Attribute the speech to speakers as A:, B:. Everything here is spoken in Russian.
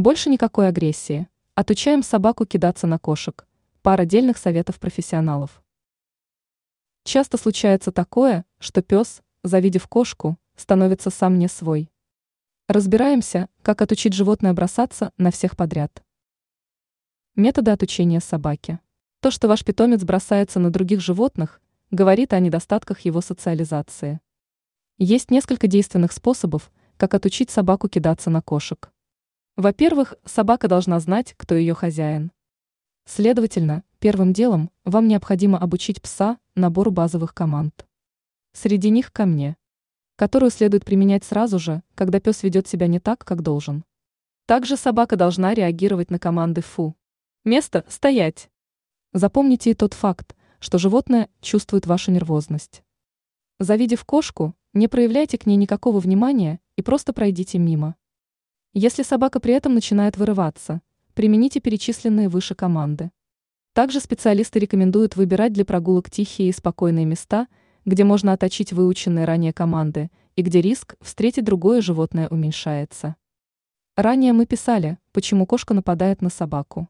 A: Больше никакой агрессии. Отучаем собаку кидаться на кошек. Пара дельных советов профессионалов. Часто случается такое, что пес, завидев кошку, становится сам не свой. Разбираемся, как отучить животное бросаться на всех подряд. Методы отучения собаки. То, что ваш питомец бросается на других животных, говорит о недостатках его социализации. Есть несколько действенных способов, как отучить собаку кидаться на кошек. Во-первых, собака должна знать, кто ее хозяин. Следовательно, первым делом вам необходимо обучить пса набору базовых команд. Среди них ко мне, которую следует применять сразу же, когда пес ведет себя не так, как должен. Также собака должна реагировать на команды «фу». Место «стоять». Запомните и тот факт, что животное чувствует вашу нервозность. Завидев кошку, не проявляйте к ней никакого внимания и просто пройдите мимо. Если собака при этом начинает вырываться, примените перечисленные выше команды. Также специалисты рекомендуют выбирать для прогулок тихие и спокойные места, где можно отточить выученные ранее команды и где риск встретить другое животное уменьшается. Ранее мы писали, почему кошка нападает на собаку.